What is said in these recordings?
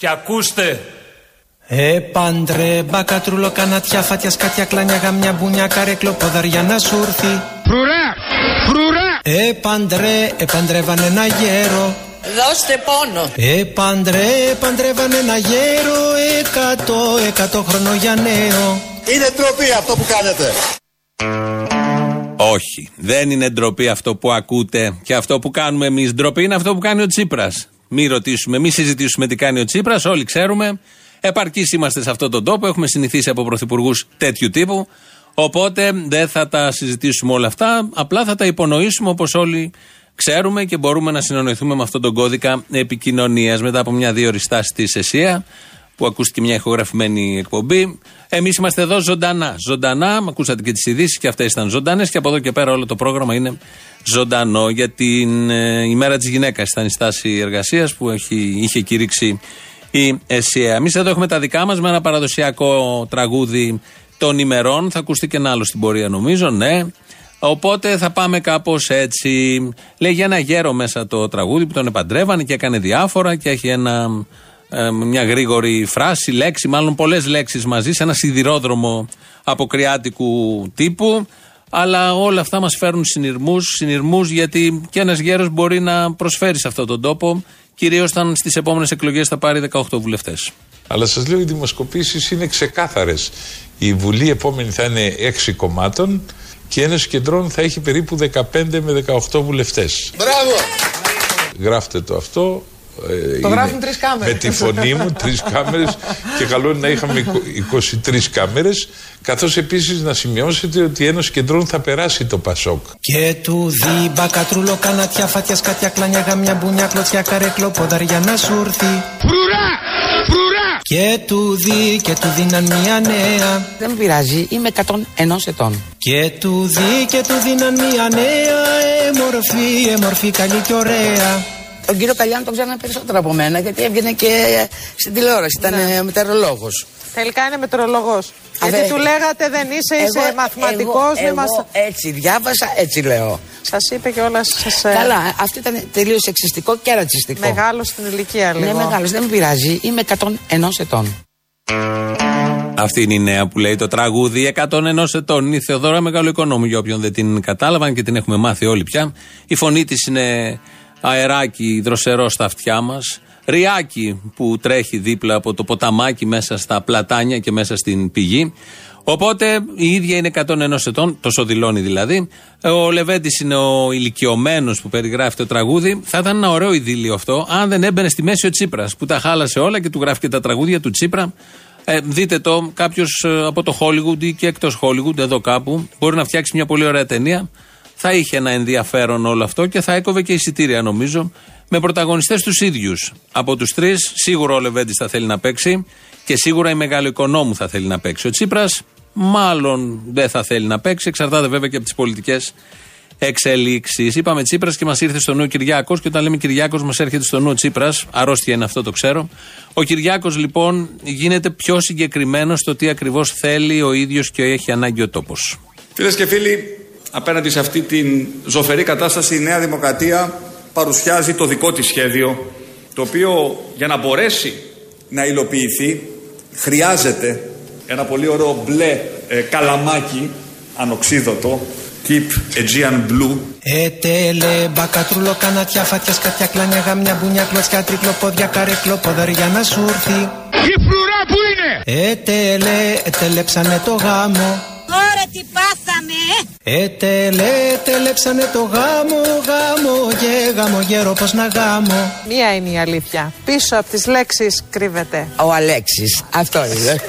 Και ακούστε. Ε, παντρε, μπακατρούλο, κανατιά, φάτια, σκάτια, κλάνια, γαμιά, μπουνιά, καρέκλο, ποδαριά να σου έρθει. Φρουρά! Φρουρά! Ε, παντρε, ε, παντρεύαν ένα γέρο. Δώστε πόνο. Ε, παντρε, ε, παντρεύαν ένα γέρο, εκατό, εκατό χρόνο για νέο. Είναι τροπή αυτό που κάνετε. Όχι. Δεν είναι ντροπή αυτό που ακούτε και αυτό που κάνουμε εμείς. Ντροπή είναι αυτό που κάνει ο Τσίπρας. Μη ρωτήσουμε, μη συζητήσουμε τι κάνει ο Τσίπρας. Όλοι ξέρουμε. Επαρκείς είμαστε σε αυτόν τον τόπο. Έχουμε συνηθίσει από πρωθυπουργούς τέτοιου τύπου. Οπότε δεν θα τα συζητήσουμε όλα αυτά. Απλά θα τα υπονοήσουμε όπως όλοι ξέρουμε και μπορούμε να συνεννοηθούμε με αυτόν τον κώδικα επικοινωνίας. Μετά από μια δύο στάση τη ΕΣΥΑ, που ακούστηκε μια ηχογραφημένη εκπομπή. Εμείς είμαστε εδώ ζωντανά. Ζωντανά, ακούσατε και τις ειδήσεις και αυτές ήταν ζωντανές και από εδώ και πέρα όλο το πρόγραμμα είναι ζωντανό. Για την ε, ημέρα της γυναίκας ήταν η στάση εργασίας που έχει, είχε κήρυξει η ΕΣΥΑ. Εμείς εδώ έχουμε τα δικά μας με ένα παραδοσιακό τραγούδι των ημερών. Θα ακουστεί και ένα άλλο στην πορεία νομίζω, ναι. Οπότε θα πάμε κάπως έτσι. Λέει για ένα γέρο μέσα το τραγούδι που τον επαντρεύανε και έκανε διάφορα και έχει ένα, ε, μια γρήγορη φράση, λέξη, μάλλον πολλές λέξεις μαζί σε ένα σιδηρόδρομο αποκριάτικου τύπου. Αλλά όλα αυτά μας φέρνουν συνειρμούς, συνειρμούς γιατί και ένας γέρος μπορεί να προσφέρει σε αυτόν τον τόπο, κυρίως όταν στις επόμενες εκλογές θα πάρει 18 βουλευτές. Αλλά σας λέω οι δημοσκοπήσεις είναι ξεκάθαρες. Η Βουλή επόμενη θα είναι 6 κομμάτων και η Ένωση Κεντρών θα έχει περίπου 15 με 18 βουλευτές. Μπράβο! Γράφτε το αυτό. Ε, Το είναι γράφουν τρεις κάμερες. Με τη φωνή μου, τρεις κάμερες. και καλό είναι να είχαμε 23 κάμερες. Καθώς επίσης να σημειώσετε ότι η Ένωση Κεντρών θα περάσει το Πασόκ. Και του δει μπακατρούλο, κανατιά, φάτια, σκάτια, κλάνια, γαμιά, μπουνιά, κλωτσιά, καρέκλο, ποδαριά να σου έρθει. Φρουρά! Φρουρά! Και του δει, και του δίναν μια νέα. Δεν με πειράζει, είμαι 101 ετών. Και του δει, και του δίναν μια νέα. Ε, μορφή, ε, μορφή, καλή και ωραία. Τον κύριο Καλιάνο τον ξέρανε περισσότερο από μένα γιατί έβγαινε και στην τηλεόραση. Ήταν ναι. μετεωρολόγο. Τελικά είναι μετρολογό. Α, Γιατί δε- του λέγατε δεν είσαι, είσαι μαθηματικός. Εγώ, Δεν εγώ μας... έτσι διάβασα, έτσι λέω. Σας είπε και όλα σας. Καλά, αυτό ήταν τελείως εξιστικό και ρατσιστικό. Μεγάλο στην ηλικία λίγο. Ναι, μεγάλος, δεν με πειράζει. Είμαι 101 ετών. Αυτή είναι η νέα που λέει το τραγούδι 101 ετών. Είναι η Θεοδόρα Μεγαλοοικονόμου για όποιον δεν την κατάλαβαν και την έχουμε μάθει όλοι πια. Η φωνή της είναι αεράκι δροσερό στα αυτιά μας. Ριάκι που τρέχει δίπλα από το ποταμάκι μέσα στα πλατάνια και μέσα στην πηγή. Οπότε η ίδια είναι 101 ετών, τόσο δηλώνει δηλαδή. Ο Λεβέντης είναι ο ηλικιωμένος που περιγράφει το τραγούδι. Θα ήταν ένα ωραίο ειδήλιο αυτό, αν δεν έμπαινε στη μέση ο Τσίπρας που τα χάλασε όλα και του γράφει και τα τραγούδια του Τσίπρα. Ε, δείτε το, κάποιος από το Hollywood ή και εκτός Hollywood, εδώ κάπου, μπορεί να φτιάξει μια πολύ ωραία ταινία. Θα είχε ένα ενδιαφέρον όλο αυτό και θα έκοβε και εισιτήρια νομίζω. Με πρωταγωνιστές τους ίδιους. Από τους τρεις, σίγουρα ο Λεβέντης θα θέλει να παίξει και σίγουρα η μεγάλο οικονόμου θα θέλει να παίξει. Ο Τσίπρας, μάλλον δεν θα θέλει να παίξει. Εξαρτάται βέβαια και από τις πολιτικές εξελίξεις. Είπαμε Τσίπρας και μας ήρθε στο νου ο Κυριάκος. Και όταν λέμε Κυριάκος, μας έρχεται στο νου ο Τσίπρας. Αρρώστια είναι αυτό, το ξέρω. Ο Κυριάκος λοιπόν γίνεται πιο συγκεκριμένος στο τι ακριβώς θέλει ο ίδιος και έχει ανάγκη ο τόπος. Φίλες και φίλοι, απέναντι σε αυτή την ζωφερή κατάσταση η Νέα Δημοκρατία παρουσιάζει το δικό της σχέδιο το οποίο για να μπορέσει να υλοποιηθεί χρειάζεται ένα πολύ ωραίο μπλε ε, καλαμάκι ανοξίδωτο Keep Aegean Blue Ετέλε, μπακατρούλο, κανατιά, φάτια, σκάτια, κλάνια, γαμιά, μπουνιά, κλωτσιά, τρίκλο, πόδια, καρέκλο, ποδαριά να σου έρθει. Η φρουρά που είναι! Ετέλε, ετελέψανε το γάμο. Ωραία τι πάθαμε Ετέλε, ετελέψανε το γάμο, γάμο, γε, γάμο, γέρο, πως να γάμο. Μία είναι η αλήθεια. Πίσω από τις λέξεις κρύβεται. Ο Αλέξης. Αυτό είναι.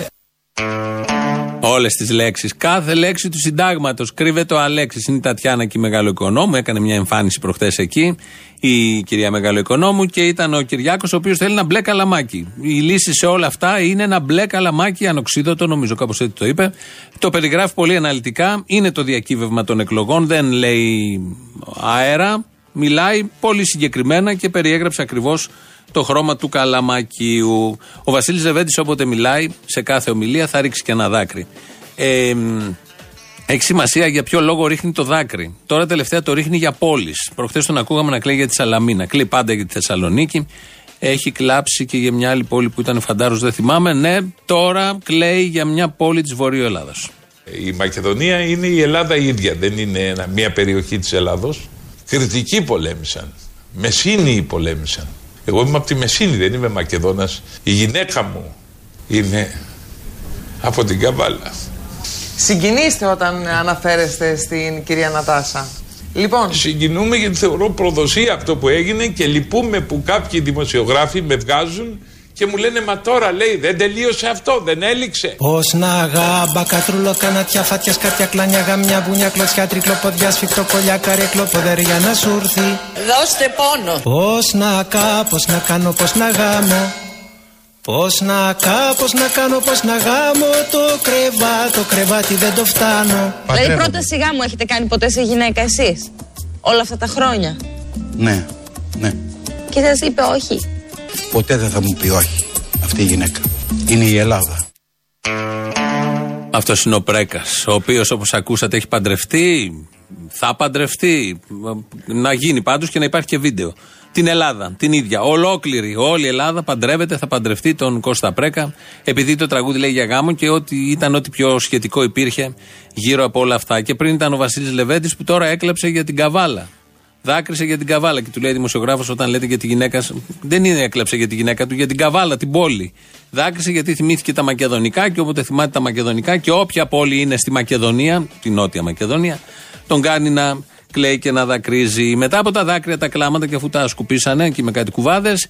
Όλες τις λέξεις. Κάθε λέξη του συντάγματος κρύβεται ο Αλέξης. Είναι η Τατιάνα και η Μεγάλο Οικονόμου. Έκανε μια εμφάνιση προχθέ εκεί η κυρία Μεγάλο Οικονόμου και ήταν ο Κυριάκος, ο οποίος θέλει ένα μπλε καλαμάκι. Η λύση σε όλα αυτά είναι ένα μπλε καλαμάκι ανοξίδωτο, νομίζω κάπως έτσι το είπε. Το περιγράφει πολύ αναλυτικά. Είναι το διακύβευμα των εκλογών. Δεν λέει αέρα. Μιλάει πολύ συγκεκριμένα και περιέγραψε ακριβώς το χρώμα του καλαμακίου. Ο Βασίλης Ζεβέντης, όποτε μιλάει, σε κάθε ομιλία θα ρίξει και ένα δάκρυ. Ε, μ, έχει σημασία για ποιο λόγο ρίχνει το δάκρυ. Τώρα τελευταία το ρίχνει για πόλεις. Προχθές τον ακούγαμε να κλαίει για τη Σαλαμίνα. Κλαίει πάντα για τη Θεσσαλονίκη. Έχει κλάψει και για μια άλλη πόλη που ήταν Φαντάρος, δεν θυμάμαι. Ναι, τώρα κλαίει για μια πόλη της Βορείου Ελλάδα. Η Μακεδονία είναι η Ελλάδα η ίδια, δεν είναι ένα, μια περιοχή της Ελλάδος. Κριτικοί πολέμησαν, Μεσίνοι πολέμησαν. Εγώ είμαι από τη Μεσίνη, δεν είμαι Μακεδόνας. Η γυναίκα μου είναι από την Καβάλα. Συγκινήστε όταν αναφέρεστε στην κυρία Νατάσα. Λοιπόν, Συγκινούμε γιατί θεωρώ προδοσία αυτό που έγινε και λυπούμε που κάποιοι δημοσιογράφοι με βγάζουν και μου λένε μα τώρα λέει δεν τελείωσε αυτό, δεν έληξε. Πώς να γάμπα, κατρούλο, κανατιά, φάτια, σκάτια, κλάνια, γαμιά, μπουνιά, κλωτσιά, τρικλό, ποδιά, σφιχτό, κολλιά, καρέκλο, ποδεριά να σου έρθει. Δώστε πόνο. Πώς να κα, πώς να κάνω, πώς να γάμω. Πώς να κα, πώς να κάνω, πώς να γάμω το κρεβάτι, το κρεβάτι δεν το φτάνω. Δηλαδή πρόταση γάμου έχετε κάνει ποτέ σε γυναίκα εσείς; Όλα αυτά τα χρόνια; Ναι, ναι. Και σας είπε όχι; Ποτέ δεν θα μου πει όχι αυτή η γυναίκα. Είναι η Ελλάδα. Αυτός είναι ο Πρέκας, ο οποίος όπως ακούσατε έχει παντρευτεί, θα παντρευτεί. Να γίνει πάντως και να υπάρχει και βίντεο. Την Ελλάδα, την ίδια. Ολόκληρη, όλη η Ελλάδα παντρεύεται, θα παντρευτεί τον Κώστα Πρέκα, επειδή το τραγούδι λέει για γάμο και ότι ήταν ό,τι πιο σχετικό υπήρχε γύρω από όλα αυτά. Και πριν ήταν ο Βασίλης Λεβέντης που τώρα έκλεψε για την Καβάλα. Δάκρυσε για την Καβάλα. Και του λέει δημοσιογράφος όταν λέτε για τη γυναίκα. σου, Δεν είναι έκλεψε για τη γυναίκα του, για την Καβάλα, την πόλη. Δάκρυσε γιατί θυμήθηκε τα Μακεδονικά και όποτε θυμάται τα Μακεδονικά και όποια πόλη είναι στη Μακεδονία, τη Νότια Μακεδονία, τον κάνει να κλαίει και να δακρύζει. Μετά από τα δάκρυα, τα κλάματα και αφού τα σκουπίσανε και με κάτι κουβάδες,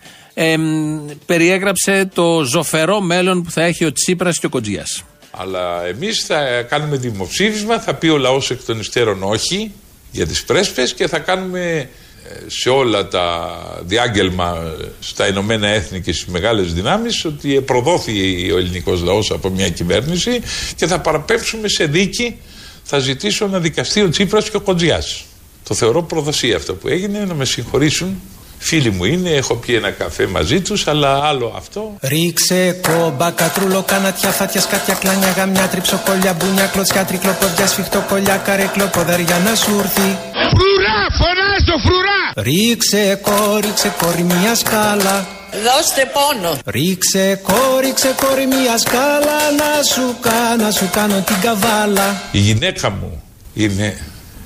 περιέγραψε το ζωφερό μέλλον που θα έχει ο Τσίπρας και ο Κοτζιάς. Αλλά εμείς θα κάνουμε δημοψήφισμα, θα πει ο λαός εκ των υστέρων όχι για τις πρέσπες και θα κάνουμε ε, σε όλα τα διάγγελμα ε, στα Ηνωμένα Έθνη και στις μεγάλες δυνάμεις ότι προδόθη ο ελληνικός λαός από μια κυβέρνηση και θα παραπέμψουμε σε δίκη θα ζητήσω να δικαστεί ο Τσίπρας και ο Κοντζιάς. Το θεωρώ προδοσία αυτό που έγινε, να με συγχωρήσουν. Φίλοι μου είναι, έχω πιει ένα καφέ μαζί τους, αλλά άλλο αυτό. Ρίξε κόμπα, κατρούλο, κανατιά, φάτια, σκάτια, κλάνια, γαμιά, τριψοκόλια, μπουνιά, κλωτσιά, τρικλό, ποδιά, σφιχτό, κολλιά, καρέκλο, ποδαριά να σου έρθει. Φρουρά, φωνάζω, φρουρά. Ρίξε κό, ρίξε κόρη μια σκάλα. Δώστε πόνο. Ρίξε κό, ρίξε κόρη μια σκάλα να σου κάνω, να σου κάνω την καβάλα. Η γυναίκα μου είναι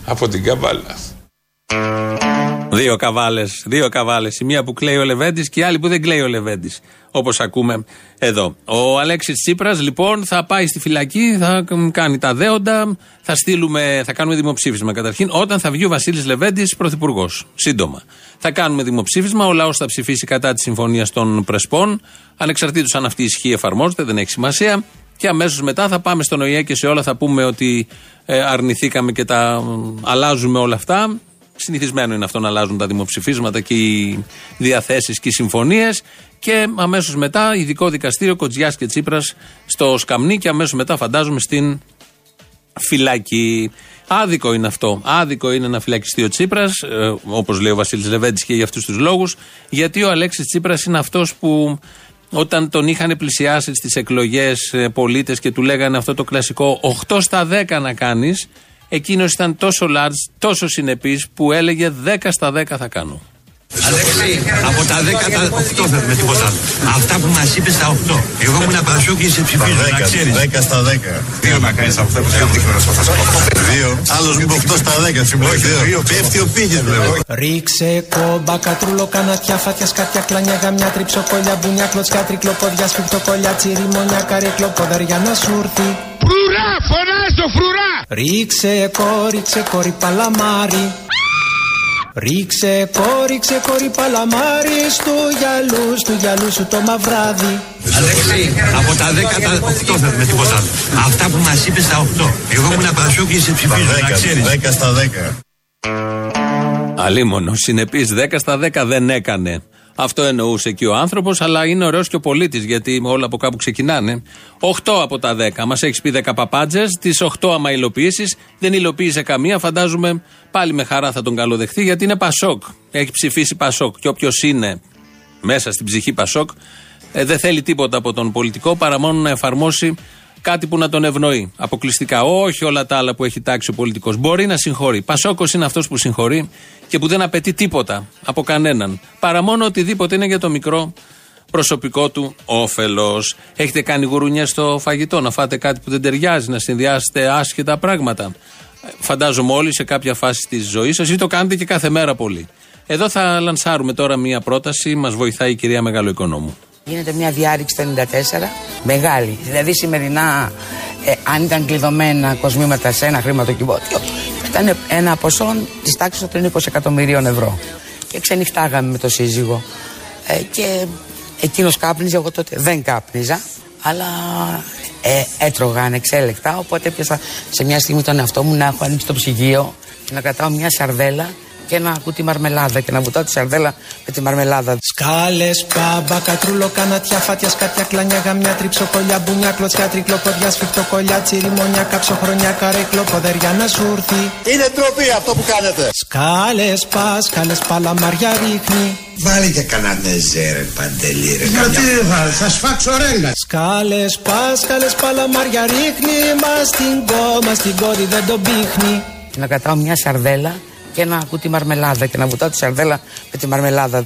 από την Καβάλα. Δύο καβάλες. Δύο καβάλες. Η μία που κλαίει ο Λεβέντης και η άλλη που δεν κλαίει ο Λεβέντης. Όπως ακούμε εδώ. Ο Αλέξης Τσίπρας λοιπόν θα πάει στη φυλακή, θα κάνει τα δέοντα, θα, στείλουμε, θα κάνουμε δημοψήφισμα καταρχήν όταν θα βγει ο Βασίλης Λεβέντης πρωθυπουργός. Σύντομα. Θα κάνουμε δημοψήφισμα, ο λαός θα ψηφίσει κατά της συμφωνίας των Πρεσπών, ανεξαρτήτως αν αυτή η ισχύ εφαρμόζεται, δεν έχει σημασία. Και αμέσως μετά θα πάμε στον ΟΗΕ και σε όλα θα πούμε ότι ε, αρνηθήκαμε και τα ε, αλλάζουμε όλα αυτά. Συνηθισμένο είναι αυτό να αλλάζουν τα δημοψηφίσματα και οι διαθέσεις και οι συμφωνίες. Και αμέσως μετά ειδικό δικαστήριο Κοτζιάς και Τσίπρας στο Σκαμνί και αμέσως μετά φαντάζομαι στην φυλάκη. Άδικο είναι αυτό. Άδικο είναι να φυλακιστεί ο Τσίπρας, ε, όπως λέει ο Βασίλης Λεβέντης και για αυτούς τους λόγους, γιατί ο Αλέξης Τσίπρας είναι αυτός που όταν τον είχαν πλησιάσει στις εκλογές πολίτες και του λέγανε αυτό το κλασικό 8 στα 10 να κάνεις, εκείνος ήταν τόσο large, τόσο συνεπής που έλεγε 10 στα 10 θα κάνω. Αλέξη, από τα 10 τα 8 θέλουμε τίποτα άλλο. Αυτά που μας είπες τα 8. Εγώ ήμουν Πασόκ και σε ψηφίζω, να ξέρεις. 10 στα 10. Δύο να κάνεις αυτά που δεν δείχνω να σου Δύο. Άλλος μου είπε 8 στα 10. Συμμετέχει. Δύο. Πέφτει ο πήγε βλέπω. Ρίξε κόμπα, κατρούλο, κανατιά, φάτια, σκάτια, κλάνια, γαμιά, τριψοκόλια, μπουνιά, κλωτσιά, τρικλό, ποδιά, σφιχτό, κολλιά, τσιριμόνια, καρέκλο, ποδαριά να σου έρθει. Φρουρά, φωνάζω, φρουρά. Ρίξε κό, ρίξε κόρη παλαμάρι. Ρίξε κό, ρίξε κόρη παλαμάρι στο γυαλού, στο γυαλού σου το μαυράδι. Αλέξη, από τα 10 τα 8 θέλουμε τίποτα άλλο. Αυτά που μας είπες τα 8. Εγώ ήμουν Πασόκ και σε ψηφίζω, να ξέρεις. 10 στα 10. Αλίμονο. Συνεπής 10 στα 10 δεν έκανε. Αυτό εννοούσε και ο άνθρωπος, αλλά είναι ωραίος και ο πολίτης, γιατί όλα από κάπου ξεκινάνε. 8 από τα 10. Μας έχεις πει 10 παπάντζες, τις 8 άμα υλοποιήσεις, δεν υλοποίησε καμία. Φαντάζομαι πάλι με χαρά θα τον καλοδεχθεί, γιατί είναι Πασόκ. Έχει ψηφίσει Πασόκ. Και όποιος είναι μέσα στην ψυχή Πασόκ, ε, δεν θέλει τίποτα από τον πολιτικό παρά μόνο να εφαρμόσει κάτι που να τον ευνοεί. Αποκλειστικά. Όχι όλα τα άλλα που έχει τάξει ο πολιτικός. Μπορεί να συγχωρεί. Πασόκος είναι αυτός που συγχωρεί και που δεν απαιτεί τίποτα από κανέναν. Παρά μόνο οτιδήποτε είναι για το μικρό προσωπικό του όφελος. Έχετε κάνει γουρουνιέ στο φαγητό, να φάτε κάτι που δεν ταιριάζει, να συνδυάσετε άσχετα πράγματα. Φαντάζομαι όλοι σε κάποια φάση της ζωής σας ή το κάνετε και κάθε μέρα πολύ. Εδώ θα λανσάρουμε τώρα μία πρόταση, μας βοηθάει η κυρία Μεγάλο Οικονόμου. Γίνεται μια διάρρηξη το 94, μεγάλη. Δηλαδή σημερινά, ε, αν ήταν κλειδωμένα κοσμήματα σε ένα χρηματοκιβώτιο, ήταν ένα ποσό της τάξης των 20 εκατομμυρίων ευρώ. Και ξενυχτάγαμε με το σύζυγο. Ε, και εκείνος κάπνιζε, εγώ τότε δεν κάπνιζα, αλλά ε, έτρωγα ανεξέλεκτα. Οπότε έπιασα σε μια στιγμή τον εαυτό μου να έχω ανοίξει το ψυγείο και να κρατάω μια σαρδέλα και να ακούω τη μαρμελάδα και να βουτάω τη σαρδέλα με τη μαρμελάδα. Σκάλες, πάμπα, κατρούλο, κανατιά, φάτια, σκάτια, κλανιά, γαμιά, τριψοκολιά, μπουνιά, κλωτσιά, τρικλοποδιά, σφιχτοκολιά, τσιριμονιά, κάψοχρονιά, καρέκλο, ποδεριά να σου έρθει. Είναι τροπή αυτό που κάνετε. Σκάλες, πας, σκάλες, παλαμάρια ρίχνει. Βάλει και κανένα νεζέρε, παντελή, ρε. Γιατί δεν βάλει, θα σφάξω ρέγγα. Σκάλες, πας, σκάλες, παλαμάρια ρίχνει. Μα στην κόμμα, στην κόρη δεν τον πίχνει. Και να κρατάω μια σαρδέλα και να ακούω τη μαρμελάδα και να βουτάω τη σαρδέλα με τη μαρμελάδα.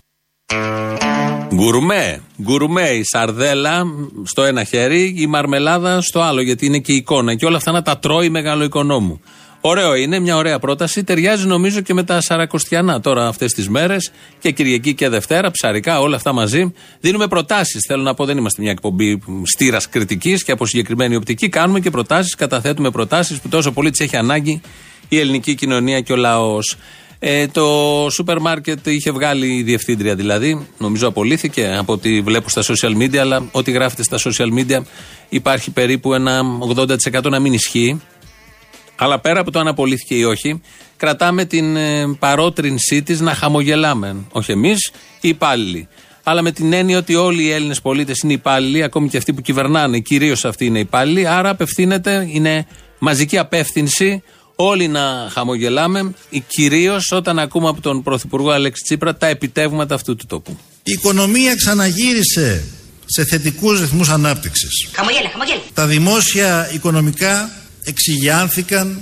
Γκουρμέ. Γκουρμέ. Η σαρδέλα στο ένα χέρι, η μαρμελάδα στο άλλο, γιατί είναι και εικόνα. Και όλα αυτά να τα τρώει μεγάλο οικονόμου. Ωραίο είναι, μια ωραία πρόταση. Ταιριάζει νομίζω και με τα Σαρακοστιανά τώρα αυτές τις μέρες. Και Κυριακή και Δευτέρα, ψαρικά, όλα αυτά μαζί. Δίνουμε προτάσεις. Θέλω να πω, δεν είμαστε μια εκπομπή στήρας κριτικής και από συγκεκριμένη οπτική. Κάνουμε και προτάσεις, καταθέτουμε προτάσεις που τόσο πολύ τις έχει ανάγκη η ελληνική κοινωνία και ο λαός. Ε, το σούπερ μάρκετ είχε βγάλει η διευθύντρια δηλαδή, νομίζω απολύθηκε από ό,τι βλέπω στα social media, αλλά ό,τι γράφεται στα social media υπάρχει περίπου ένα 80% να μην ισχύει. Αλλά πέρα από το αν απολύθηκε ή όχι, κρατάμε την ε, παρότρινσή της να χαμογελάμε. Όχι εμείς, οι υπάλληλοι. Αλλά με την έννοια ότι όλοι οι Έλληνες πολίτες είναι υπάλληλοι, ακόμη και αυτοί που κυβερνάνε, κυρίως αυτοί είναι υπάλληλοι. Άρα απευθύνεται, είναι μαζική απεύθυνση όλοι να χαμογελάμε, κυρίως όταν ακούμε από τον Πρωθυπουργό Αλέξη Τσίπρα τα επιτεύγματα αυτού του τόπου. Η οικονομία ξαναγύρισε σε θετικούς ρυθμούς ανάπτυξης. Χαμογέλα, χαμογέλα. Τα δημόσια οικονομικά εξηγιάνθηκαν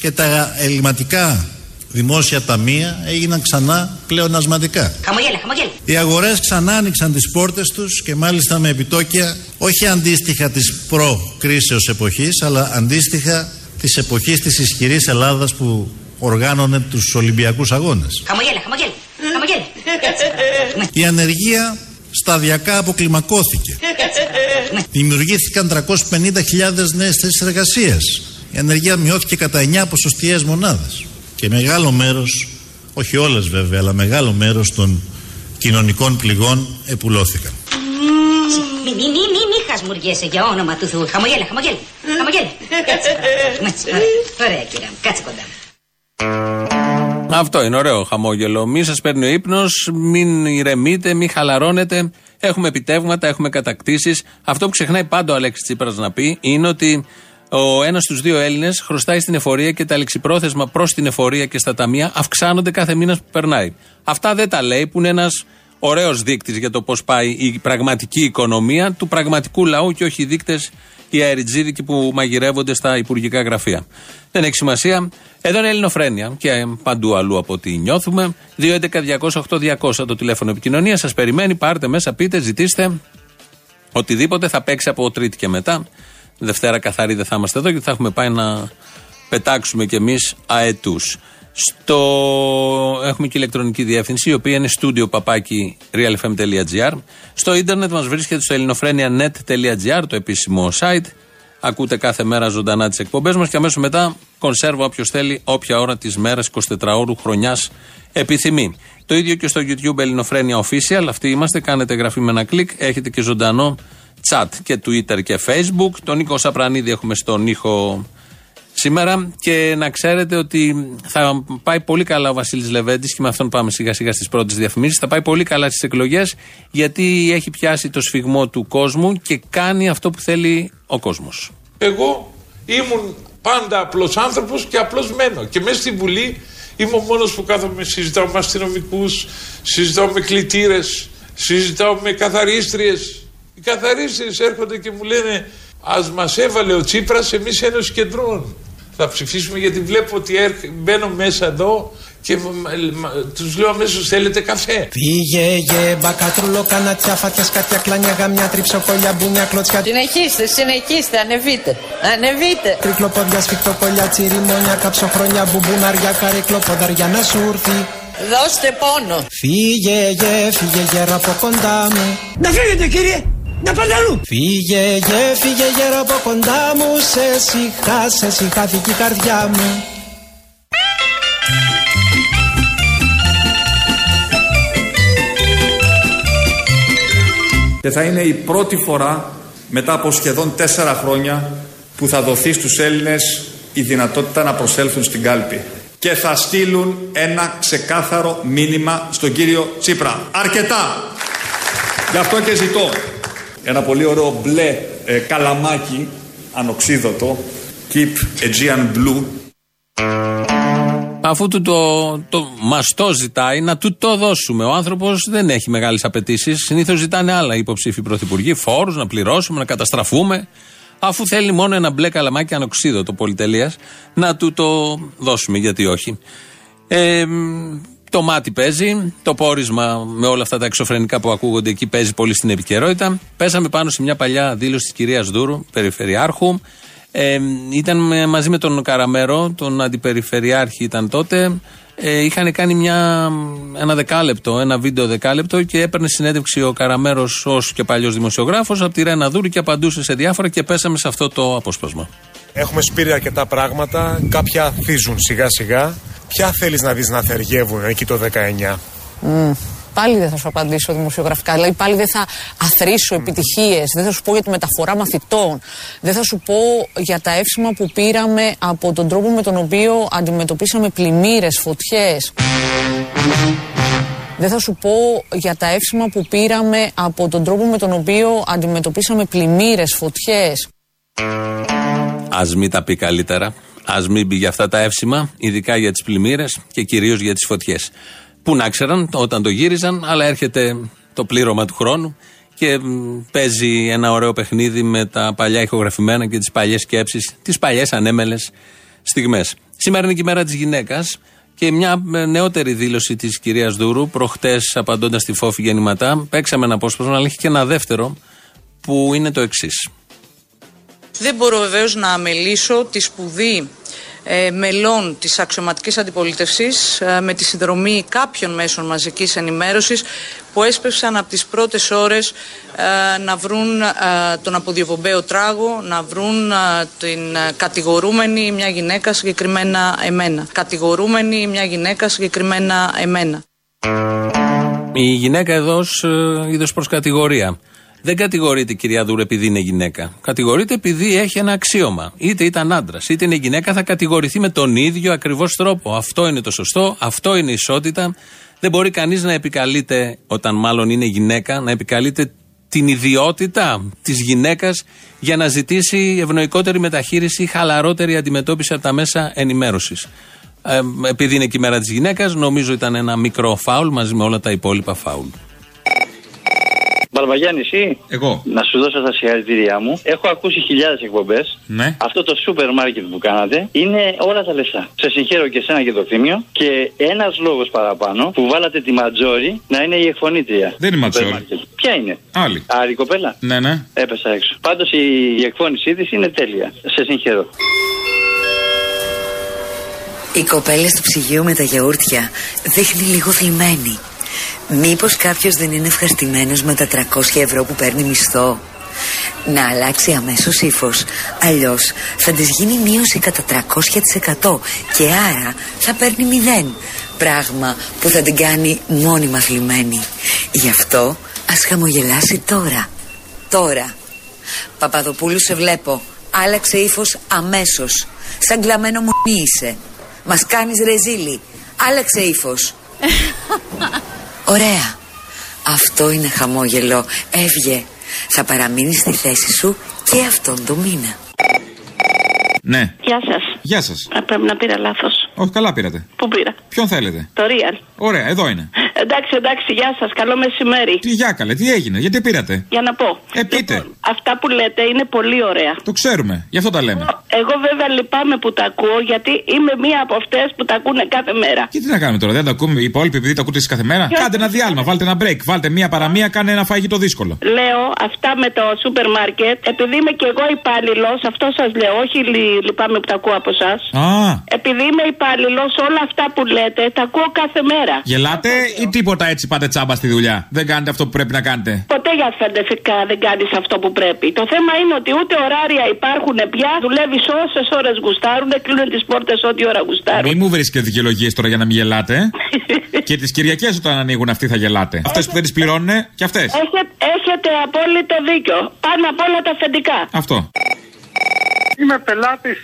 και τα ελληματικά δημόσια ταμεία έγιναν ξανά πλεονασματικά. Χαμογέλα, χαμογέλα. Οι αγορές ξανά άνοιξαν τις πόρτες τους και μάλιστα με επιτόκια όχι αντίστοιχα της προ-κρίσεως εποχής αλλά αντίστοιχα της εποχής της ισχυρής Ελλάδας που οργάνωνε τους Ολυμπιακούς Αγώνες. Χαμογέλα, χαμογέλα. Χαμογέλα. Η ανεργία σταδιακά αποκλιμακώθηκε. Δημιουργήθηκαν 350.000 νέες θέσεις εργασίας. Η ανεργία μειώθηκε κατά 9 ποσοστιαίες μονάδες. Και μεγάλο μέρος, όχι όλες βέβαια, αλλά μεγάλο μέρος των κοινωνικών πληγών επουλώθηκαν. Μη, μη, μη, μη, μη χασμουριέσαι για όνομα του Θεού. Χαμογέλα, χαμογέλα. Χαμογέλα. Κάτσε. Ωραία, ωραία κύριε μου. Κάτσε κοντά. Αυτό είναι ωραίο χαμόγελο. Μη σας παίρνει ο ύπνος, μην ηρεμείτε, μην χαλαρώνετε. Έχουμε επιτεύγματα, έχουμε κατακτήσεις. Αυτό που ξεχνάει πάντα ο Αλέξης Τσίπρας να πει είναι ότι ο ένας στους δύο Έλληνες χρωστάει στην εφορία και τα λεξιπρόθεσμα προς την εφορία και στα ταμεία αυξάνονται κάθε μήνας που περνάει. Αυτά δεν τα λέει, που είναι ένας ωραίος δείκτης για το πώς πάει η πραγματική οικονομία του πραγματικού λαού και όχι οι δείκτες οι αεριτζίδικοι που μαγειρεύονται στα υπουργικά γραφεία. Δεν έχει σημασία. Εδώ είναι Ελληνοφρένια και παντού αλλού από ό,τι νιώθουμε. 211-208-200 το τηλέφωνο επικοινωνία. Σας περιμένει. Πάρτε μέσα, πείτε, ζητήστε. Οτιδήποτε θα παίξει από Τρίτη και μετά. Δευτέρα καθαρή δεν θα είμαστε εδώ και θα έχουμε πάει να πετάξουμε κι εμείς αετούς. Στο... Έχουμε και ηλεκτρονική διεύθυνση, η οποία είναι studio παπάκι realfm.gr. Στο ίντερνετ μας βρίσκεται στο ελληνοφρένια.net.gr, το επίσημο site. Ακούτε κάθε μέρα ζωντανά τις εκπομπές μας και αμέσως μετά κονσέρβα όποιος θέλει, όποια ώρα της μέρας, 24 ώρου χρονιάς επιθυμεί. Το ίδιο και στο YouTube Ελληνοφρένια Official. Αυτοί είμαστε. Κάνετε εγγραφή με ένα κλικ. Έχετε και ζωντανό chat και Twitter και Facebook. Τον Νίκο Σαπρανίδη έχουμε στον ήχο σήμερα και να ξέρετε ότι θα πάει πολύ καλά ο Βασίλης Λεβέντης και με αυτόν πάμε σιγά σιγά στις πρώτες διαφημίσεις. Θα πάει πολύ καλά στις εκλογές γιατί έχει πιάσει το σφιγμό του κόσμου και κάνει αυτό που θέλει ο κόσμος. Εγώ ήμουν πάντα απλός άνθρωπος και απλώ μένω. Και μέσα στη Βουλή είμαι ο μόνος που κάθομαι, συζητάω με αστυνομικούς, συζητάω με κλητήρες, συζητάω με καθαρίστριες. Οι καθαρίστριες έρχονται και μου λένε ας μας έβαλε ο Τσίπρας εμείς Ένωση Κεντρών. Θα ψηφίσουμε γιατί βλέπω ότι έρχ- μπαίνω μέσα εδώ και μ- μ- τους λέω αμέσως θέλετε καφέ; Πήγε μπακατρούλο, κανατιά, φάτιας, σκάτια, κλάνια, γαμιά, τριψοκολιά, μπουνιά, κλωτσιά. Συνεχίστε, συνεχίστε, ανεβείτε. Ανεβείτε. Τρικλοπόδια, σφιχτοκολιά, τσιριμόνια, καψοχρονιά, μπουμπунαριά, καρυκλοποδαριά να σου έρθει. Δώστε πόνο. Φύγε, γε, φύγε, γέρα από κοντά μου. Να φύγετε κύριε, να πάτε αλλού. Φύγε, γε, φύγε, γέρα από κοντά μου. Σε σιχά, σε σιχάθηκε η καρδιά μου. Και θα είναι η πρώτη φορά μετά από σχεδόν τέσσερα χρόνια που θα δοθεί στους Έλληνες η δυνατότητα να προσέλθουν στην κάλπη. Και θα στείλουν ένα ξεκάθαρο μήνυμα στον κύριο Τσίπρα. Αρκετά! Γι' αυτό και ζητώ ένα πολύ ωραίο μπλε ε, καλαμάκι ανοξίδωτο Keep Aegean Blue Αφού του το, το μας το ζητάει, να του το δώσουμε. Ο άνθρωπος δεν έχει μεγάλες απαιτήσεις. Συνήθως ζητάνε άλλα οι υποψήφοι πρωθυπουργοί, φόρους να πληρώσουμε, να καταστραφούμε. Αφού θέλει μόνο ένα μπλε καλαμάκι ανοξίδωτο πολυτελείας, να του το δώσουμε, γιατί όχι. Ε, μ, το μάτι παίζει, το πόρισμα με όλα αυτά τα εξωφρενικά που ακούγονται εκεί παίζει πολύ στην επικαιρότητα. Πέσαμε πάνω σε μια παλιά δήλωση της κυρίας Δούρου, περιφερειάρχου. Ε, ήταν με- μαζί με τον Καραμέρο, τον αντιπεριφερειάρχη ήταν τότε. Ε, είχαν κάνει μια, ένα δεκάλεπτο, ένα βίντεο δεκάλεπτο και έπαιρνε συνέντευξη ο Καραμέρος ως και παλιός δημοσιογράφος από τη Ρένα Δούρου και απαντούσε σε διάφορα και πέσαμε σε αυτό το απόσπασμα. Έχουμε σπείρει αρκετά πράγματα, κάποια θίζουν σιγά σιγά. Ποια θέλεις να δεις να θεριεύουν εκεί το 19. Μμ, Πάλι δεν θα σου απαντήσω δημοσιογραφικά. Δηλαδή, πάλι δεν θα αθροίσω επιτυχίες. Δεν θα σου πω για τη μεταφορά μαθητών. Δεν θα σου πω για τα εύσημα που πήραμε από τον τρόπο με τον οποίο αντιμετωπίσαμε πλημμύρες, φωτιές. Δεν θα σου πω για τα εύσημα που πήραμε από τον τρόπο με τον οποίο αντιμετωπίσαμε πλημμύρες, φωτιές. Α μην τα πει καλύτερα. Α μην πει για αυτά τα εύσημα, ειδικά για τις πλημμύρες και κυρίως για τις φωτιές. Πού να ξέραν όταν το γύριζαν, αλλά έρχεται το πλήρωμα του χρόνου και μ, παίζει ένα ωραίο παιχνίδι με τα παλιά ηχογραφημένα και τις παλιές σκέψεις, τις παλιές ανέμελες στιγμές. Σήμερα είναι και η μέρα της γυναίκας και μια ε, νεότερη δήλωση της κυρίας Δούρου, προχτές απαντώντας στη φόφη γεννηματά. Παίξαμε ένα απόσπασμα, αλλά έχει και ένα δεύτερο που είναι το εξής. Δεν μπορώ βεβαίως να αμελήσω τη σπουδή ε, μελών της αξιωματικής αντιπολίτευσης ε, με τη συνδρομή κάποιων μέσων μαζικής ενημέρωσης που έσπευσαν από τις πρώτες ώρες ε, να βρουν ε, τον αποδιοπομπαίο τράγο, να βρουν ε, την ε, κατηγορούμενη μια γυναίκα συγκεκριμένα εμένα. Κατηγορούμενη μια γυναίκα συγκεκριμένα εμένα. Η γυναίκα εδώ ως ε, είδος προς κατηγορία. Δεν κατηγορείται η κυρία Δούρου επειδή είναι γυναίκα. Κατηγορείται επειδή έχει ένα αξίωμα. Είτε ήταν άντρας, είτε είναι γυναίκα, θα κατηγορηθεί με τον ίδιο ακριβώς τρόπο. Αυτό είναι το σωστό, αυτό είναι η ισότητα. Δεν μπορεί κανείς να επικαλείται, όταν μάλλον είναι γυναίκα, να επικαλείται την ιδιότητα της γυναίκας για να ζητήσει ευνοϊκότερη μεταχείριση ή χαλαρότερη αντιμετώπιση από τα μέσα ενημέρωσης. Ε, επειδή είναι και η μέρα της γυναίκας, νομίζω ήταν ένα μικρό φάουλ μαζί με όλα τα υπόλοιπα φάουλ. Μπαρβαγιάννη, εσύ; Εγώ. Να σου δώσω τα συγχαρητήριά μου. Έχω ακούσει χιλιάδες εκπομπές. Ναι. Αυτό το σούπερ μάρκετ που κάνατε είναι όλα τα λεφτά. Σε συγχαίρω και εσένα και το θύμιο. Και ένας λόγος παραπάνω που βάλατε τη Ματζόρι να είναι η εκφωνήτρια. Δεν είναι Ματζόρι. Σούπερ μάρκετ. Ποια είναι; Άλλη. Άρη κοπέλα; Ναι, ναι. Έπεσα έξω. Πάντως η, η εκφώνησή της είναι τέλεια. Σε συγχαίρω. Η κοπέλα στο ψυγείο με τα γιαούρτια δείχνει λίγο θλιμμένη. Μήπως κάποιος δεν είναι ευχαριστημένος με τα 300 ευρώ που παίρνει μισθό; Να αλλάξει αμέσως ύφος. Αλλιώς θα της γίνει μείωση κατά 300% και άρα θα παίρνει μηδέν. Πράγμα που θα την κάνει μόνιμα θλιμμένη. Γι' αυτό ας χαμογελάσει τώρα. Τώρα. Παπαδοπούλου σε βλέπω. Άλλαξε ύφος αμέσως. Σαν κλαμμένο μονί είσαι. Μας κάνεις ρεζίλι. Άλλαξε ύφος. Ωραία. Αυτό είναι χαμόγελο. Έβγε. Θα παραμείνεις στη θέση σου και αυτόν τον μήνα. Ναι. Γεια σας. Γεια σας. Πρέπει να πήρα λάθος. Όχι, καλά πήρατε. Πού πήρα; Ποιον θέλετε; Το real. Ωραία, εδώ είναι. Εντάξει, εντάξει, γεια σας. Καλό μεσημέρι. Τι για καλέ, τι έγινε, γιατί πήρατε; Για να πω. Ε, πείτε. Αυτά που λέτε είναι πολύ ωραία. Το ξέρουμε, γι' αυτό τα λέμε. Εγώ βέβαια λυπάμαι που τα ακούω γιατί είμαι μία από αυτές που τα ακούνε κάθε μέρα. Και τι να κάνουμε τώρα, δεν τα ακούμε οι υπόλοιποι επειδή τα ακούτε εσείς κάθε μέρα; Γιατί- Κάντε ένα διάλειμμα, βάλτε ένα break, βάλτε μία παραμία, κάνε ένα φαγητό δύσκολο. Λέω αυτά με το σούπερ μάρκετ, επειδή είμαι και εγώ υπάλληλος, αυτό σας λέω, όχι λυ- λυπάμαι που τα ακούω από εσά. Α, Επειδή είμαι υπάλληλος, όλα αυτά που λέτε τα ακούω κάθε μέρα. γελάτε ή τίποτα έτσι πάτε τσάμπα στη δουλειά; Δεν κάνετε αυτό που πρέπει να κάνετε; Ποτέ για φανταστικά δεν κάνεις αυτό που πρέπει. Το θέμα είναι ότι ούτε ωράρια υπάρχουν πια. Δουλεύεις όσες ώρες γουστάρουν, κλείνουν τις πόρτες ό,τι ώρα γουστάρουν. Μην μου βρίσκετε δικαιολογίες τώρα για να μην γελάτε. και τις Κυριακές όταν ανοίγουν αυτοί θα γελάτε. Αυτές που δεν τις πληρώνουν και αυτές. Έχετε, έχετε απόλυτο δίκιο. Πάνω απ' όλα τα αφεντικά. Αυτό. Είμαι πελάτης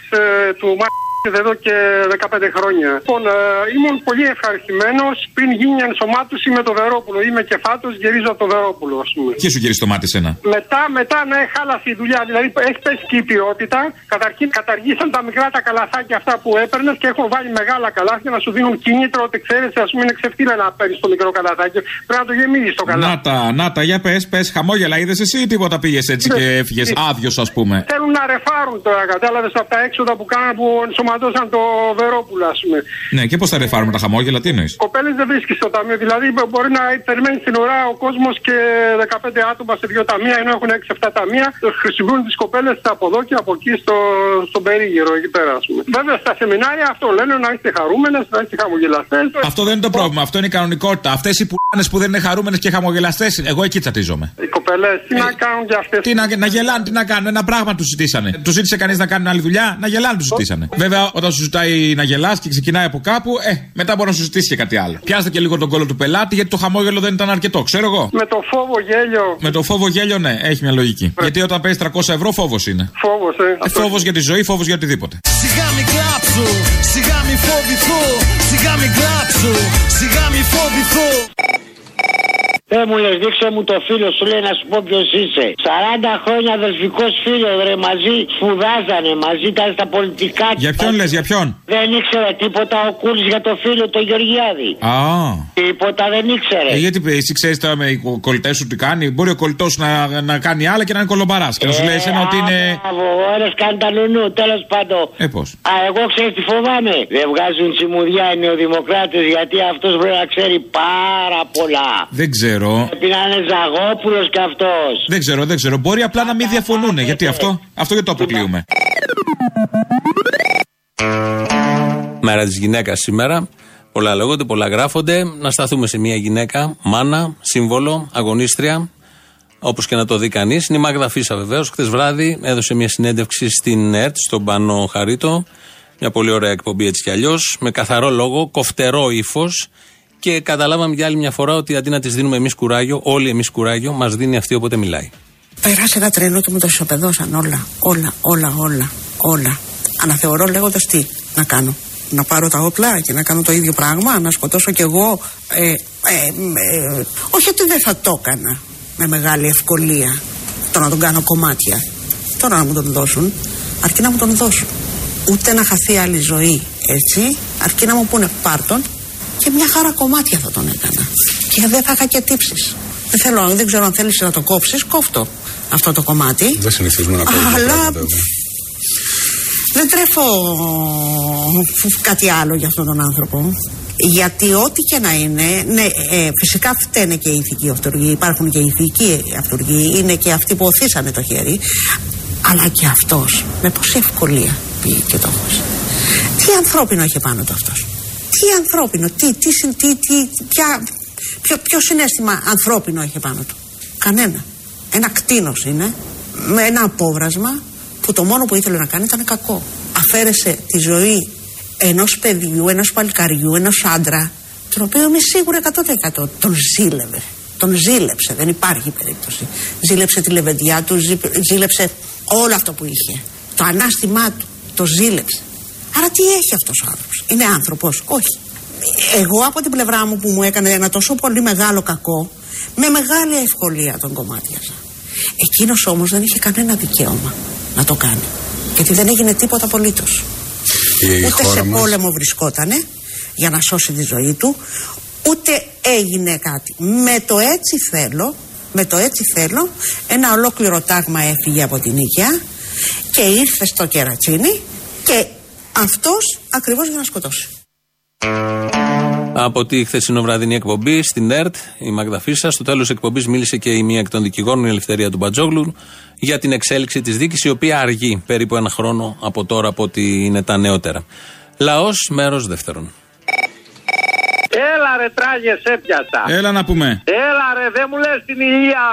του Μάρκετ εδώ και 15 χρόνια. Λοιπόν, ε, ήμουν πολύ ευχαριστημένος πριν γίνει η ενσωμάτωση με το Βερόπουλο. Είμαι κεφάτος, γυρίζω από το Βερόπουλο, ας πούμε. Ποιοι σου γυρίσει το μάτι σένα. Μετά, μετά, ναι, χάλασε η δουλειά. Δηλαδή, έχει πέσει και η ποιότητα. Καταρχήν, καταργήσαν τα μικρά τα καλαθάκια αυτά που έπαιρνες και έχουν βάλει μεγάλα καλάθια να σου δίνουν κίνητρο ότι ξέρει, ας πούμε, είναι ξεφτύλα να παίρνεις το μικρό καλαθάκι. Πρέπει να το γεμίζει το καλάθι. Να τα, να τα, για πες, πες, χαμόγελα είδες εσύ ή τίποτα πήγες έτσι και έφυγες άδειος, ας πούμε; Θέλουν να ρεφάρουν τώρα, κατάλαβες από τα έξοδα που κάναν που ενσωματώσαν το Βερόπουλο, ας πούμε. Ναι, και πώς θα ρεφάρουμε τα χαμόγελα, τι εννοείς; Κοπέλε δεν βρίσκει στο ταμείο. Δηλαδή μπορεί να περιμένει την ώρα ο κόσμος και 15 άτομα σε δύο ταμεία, ενώ έχουν 6-7 ταμεία. Χρησιμοποιούν τις κοπέλες από εδώ και από εκεί στο, στον περίγυρο, εκεί πέρα, ας πούμε. Βέβαια στα σεμινάρια αυτό λένε να είστε χαρούμενες, να είστε χαμογελαστές. Αυτό δεν είναι το πρόβλημα, αυτό είναι η κανονικότητα. Αυτές οι πουλάνες που δεν είναι χαρούμενες και χαμογελαστές, εγώ εκεί τσατίζομαι. Οι κοπέλε τι να κάνουν και αυτές. Τι να, να γελάνε, τι να κάνουν, ένα πράγμα τους ζητήσανε. Του ζήτησε κανείς να κάνουν άλλη δουλειά, να γελάνε τους ζητήσανε. Βέβαια, όταν σου ζητάει να γελάς και ξεκινάει από κάπου, ε, μετά μπορεί να σου ζητήσει και κάτι άλλο. Πιάστε και λίγο τον κόλλο του πελάτη, γιατί το χαμόγελο δεν ήταν αρκετό, ξέρω εγώ. Με το φόβο γέλιο. Με το φόβο γέλιο, ναι, έχει μια λογική. Γιατί όταν παίζει 300 ευρώ, φόβος είναι. Φόβος, ε. Ε, φόβος για τη ζωή, φόβος για οτιδήποτε. Σιγά μη κλάψω, σιγά μη φοβηθώ, σιγά μη κλάψω, σιγά μη φοβηθώ. Ε, μου λες, δείξε μου το φίλο σου, λέει να σου πω ποιος είσαι. 40 χρόνια αδελφικός φίλος, ρε, μαζί σπουδάζανε, μαζί ήταν στα πολιτικά. Για ποιον λες, για ποιον; Δεν ήξερε τίποτα ο Κούλης για το φίλο το Γεωργιάδη. Α. Τίποτα δεν ήξερε. Ε, γιατί εσύ ξέρεις τώρα με οι κολλητές σου τι κάνει. Μπορεί ο κολλητός να, να κάνει άλλα και να είναι κολομπαράς. Και να σου λέει εσένα ότι είναι. Μπράβο, ο ένας κάνει τα νουνού, τέλος πάντων. Ε, πώς; Α, εγώ ξέρεις τι φοβάμαι. Δεν βγάζουν τσιμουδιά οι νεοδημοκράτες γιατί αυτός πρέπει να ξέρει πάρα πολλά. Δεν ξέρω. Πρέπει να είναι Ζαγόπουλος κι αυτός. Δεν ξέρω, δεν ξέρω. Μπορεί απλά να μην διαφωνούν. Γιατί αυτό, αυτό γιατί το αποκλείουμε. Μέρα της γυναίκας σήμερα. Πολλά λέγονται, πολλά γράφονται. Να σταθούμε σε μια γυναίκα, μάνα, σύμβολο, αγωνίστρια. Όπως και να το δει κανείς. Είναι η Μάγδα Φίσα βεβαίως. Χθες βράδυ έδωσε μια συνέντευξη στην ΕΡΤ, στον Πάνο Χαρίτο. Μια πολύ ωραία εκπομπή έτσι κι αλλιώς. Με καθαρό λόγο, κοφτερό ύφος. Και καταλάβαμε για άλλη μια φορά ότι αντί να της δίνουμε εμείς κουράγιο, όλοι εμείς κουράγιο, μας δίνει αυτή όποτε μιλάει. Περάσει ένα τρένο και μου το ισοπεδώσαν όλα. Όλα, όλα, όλα. Όλα. Αναθεωρώ λέγοντας τι να κάνω. Να πάρω τα όπλα και να κάνω το ίδιο πράγμα, να σκοτώσω κι εγώ. Ε, ε, ε, όχι ότι δεν θα το έκανα με μεγάλη ευκολία το να τον κάνω κομμάτια. Τώρα να μου τον δώσουν, αρκεί να μου τον δώσουν. Ούτε να χαθεί άλλη ζωή, έτσι, αρκεί να μου πούνε πάρτον και μια χαρά κομμάτια θα τον έκανα. Και δεν θα είχα και τύψεις. Δεν θέλω, δεν ξέρω αν θέλεις να το κόψεις, κόφτο αυτό το κομμάτι. Δεν συνηθίζουμε να κάνουμε Αλλά πράγματα, εδώ. δεν τρέφω κάτι άλλο για αυτόν τον άνθρωπο. Γιατί ό,τι και να είναι, ναι, ε, φυσικά φταίνε και οι ηθικοί αυτοργοί, υπάρχουν και οι ηθικοί αυτοργοί, είναι και αυτοί που οθήσανε το χέρι, αλλά και αυτός με πόση ευκολία πήγε και το έχωσε. Τι ανθρώπινο είχε πάνω του αυτός. Τι ανθρώπινο, τι, τι, συν- τι, τι, ποια, ποιο, ποιο συνέστημα ανθρώπινο είχε πάνω του; Κανένα. Ένα κτίνος είναι, με ένα απόβρασμα που το μόνο που ήθελε να κάνει ήταν κακό. Αφαίρεσε τη ζωή ενός παιδιού, ενός παλικαριού, ενός άντρα, τον οποίο είμαι σίγουρη 100% τον ζήλευε. Τον ζήλεψε, δεν υπάρχει περίπτωση. Ζήλεψε τη λεβεντιά του, ζή- ζήλεψε όλο αυτό που είχε. Το ανάστημά του, το ζήλεψε. Άρα τι έχει αυτός ο άνθρωπος; Είναι άνθρωπος; Όχι. Εγώ από την πλευρά μου που μου έκανε ένα τόσο πολύ μεγάλο κακό, με μεγάλη ευκολία τον κομμάτιαζα. Εκείνος όμως δεν είχε κανένα δικαίωμα να το κάνει. Γιατί δεν έγινε τίποτα απολύτως. Η Ούτε χώρα σε μας- πόλεμο βρισκότανε για να σώσει τη ζωή του, ούτε έγινε κάτι. Με το έτσι θέλω, με το έτσι θέλω, ένα ολόκληρο τάγμα έφυγε από την Ίκαια και ήρθε στο κερατσίνι και αυτός ακριβώς για να σκοτώσει. Από τη χθεσινοβραδινή εκπομπή στην ΕΡΤ, η Μαγδα Φίσα. Στο τέλος εκπομπής μίλησε και η μία εκ των δικηγόρων, η Ελευθερία του Μπατζόγλου, για την εξέλιξη της δίκης, η οποία αργεί περίπου ένα χρόνο από τώρα από ότι είναι τα νεότερα. Λαός, μέρος δεύτερον. Έλα ρε τράγε, έπιασα. Έλα να πούμε. Έλα ρε, δεν μου λες την Ηλία.